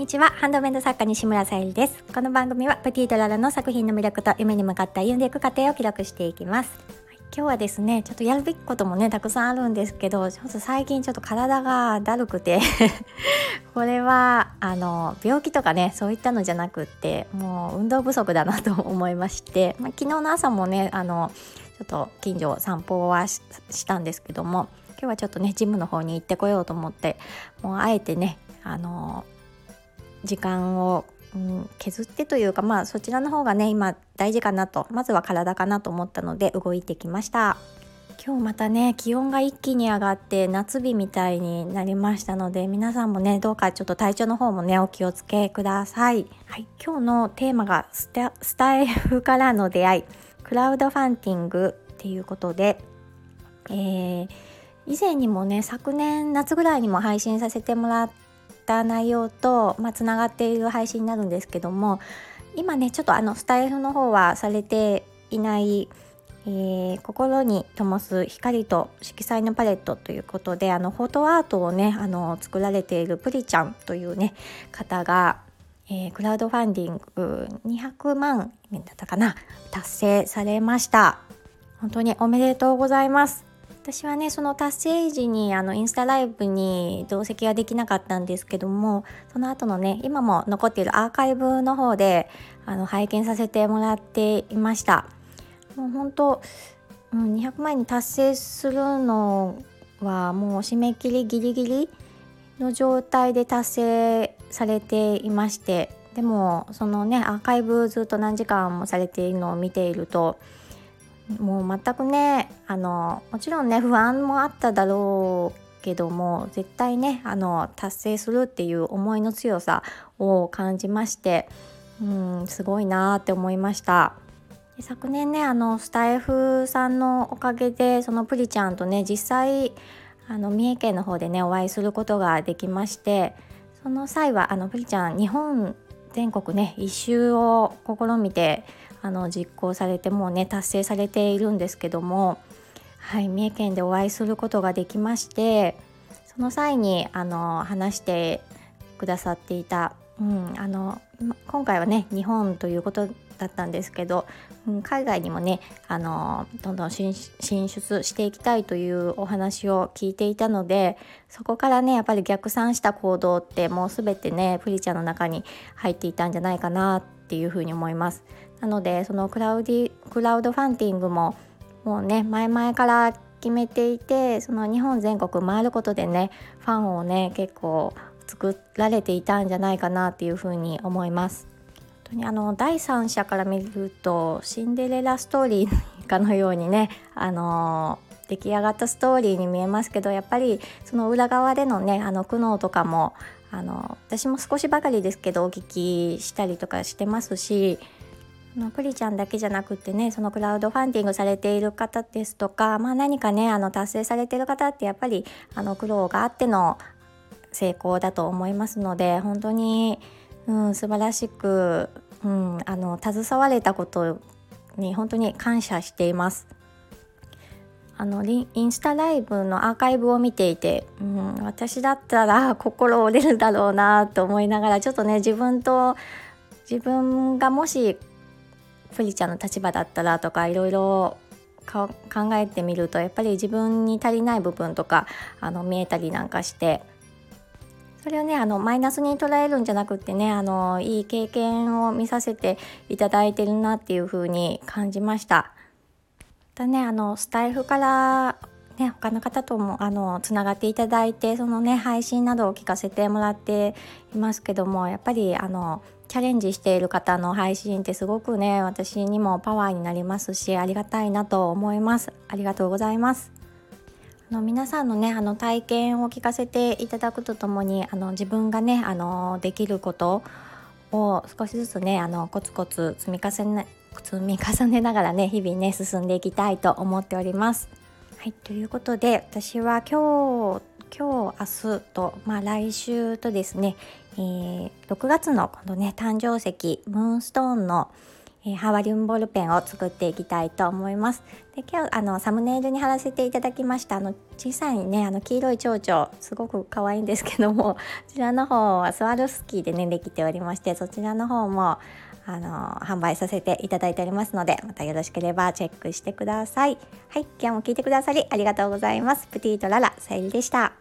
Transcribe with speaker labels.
Speaker 1: にちは。ハンドメイド作家西村さゆりです。この番組はプティドララの作品の魅力と夢に向かって歩んでいく過程を記録していきます。今日はですねちょっとやるべきこともねたくさんあるんですけどちょっと最近ちょっと体がだるくて これはあの病気とかねそういったのじゃなくってもう運動不足だなと思いまして、まあ、昨日の朝もねあのちょっと近所散歩はしたんですけども今日はちょっとねジムの方に行ってこようと思ってもうあえてねあの時間を、うん、削ってというかまあそちらの方がね今大事かなと。まずは体かなと思ったので動いてきました。今日またね気温が一気に上がって夏日みたいになりましたので皆さんもねどうかちょっと体調の方もねお気をつけください、はい、今日のテーマがスタイフからの出会い。クラウドファンティングっていうことで、えー、以前にもね昨年夏ぐらいにも配信させてもらった内容とつな、がっている配信になるんですけども今ねちょっとあのスタイフの方はされていないえー、心に灯す光と色彩のパレットということであのフォトアートをねあの作られているプリちゃんというね方が、えー、クラウドファンディング200万円だったかな達成されました。本当におめでとうございます。私はねその達成時にあのインスタライブに同席はできなかったんですけどもその後のね今も残っているアーカイブの方であの拝見させてもらっていました。もう本当、うん、200万円に達成するのはもう締め切りギリギリの状態で達成されていましてでもそのねアーカイブずっと何時間もされているのを見ているともう全くねあのもちろんね不安もあっただろうけども絶対ねあの達成するっていう思いの強さを感じましてうんすごいなって思いました。昨年ねあのスタイフさんのおかげでそのプリちゃんとね実際あの三重県の方でねお会いすることができましてその際はあのプリちゃん日本全国ね一周を試みてあの実行されてもうね達成されているんですけども、はい、三重県でお会いすることができましてその際にあの話してくださっていた、うん、あの今回はね日本ということだったんですけど、うん、海外にもねあのどんどん進出していきたいというお話を聞いていたのでそこからねやっぱり逆算した行動ってもう全てねプリちゃんの中に入っていたんじゃないかなっていうふうに思います。なのでそのクラウディクラウドファンティングももうね前々から決めていてその日本全国回ることでねファンをね結構作られていたんじゃないかなっていうふうに思います。当にあの第三者から見るとシンデレラストーリーかのようにねあの出来上がったストーリーに見えますけどやっぱりその裏側でのねあの苦悩とかもあの私も少しばかりですけどお聞きしたりとかしてますしプリちゃんだけじゃなくてねそのクラウドファンディングされている方ですとか、まあ、何かねあの達成されている方ってやっぱりあの苦労があっての成功だと思いますので本当に、うん、素晴らしく、うん、あの携われたことに本当に感謝しています。あのインスタライブのアーカイブを見ていて、うん、私だったら 心折れるだろうなと思いながらちょっとね自分と自分がもしプリちゃんの立場だったらとかいろいろ考えてみるとやっぱり自分に足りない部分とかあの見えたりなんかしてそれをねあのマイナスに捉えるんじゃなくってねあのいい経験を見させていただいてるなっていう風に感じました。だねあのスタイフからね、他の方ともあのつながっていただいてそのね配信などを聞かせてもらっていますけどもやっぱりあのチャレンジしている方の配信ってすごくね私にもパワーになりますしありがたいなと思いますありがとうございますの皆さんのねあの体験を聞かせていただくとともにあの自分がねあのできることを少しずつねあのコツコツ積み重ね積み重ねながらね日々ね進んでいきたいと思っております。はいということで私は今日今日明日と、まあ、来週とですね、えー、6月の今度ね誕生石ムーンストーンの、えー、ハワリウムボールペンを作っていきたいと思います。で今日あのサムネイルに貼らせていただきましたあの小さいねあの黄色い蝶々すごく可愛いんですけども こちらの方はスワロフスキーでねできておりましてそちらの方もあの販売させていただいておりますのでまたよろしければチェックしてください。はい今日も聞いてくださりありがとうございます。プティートララさゆりでした。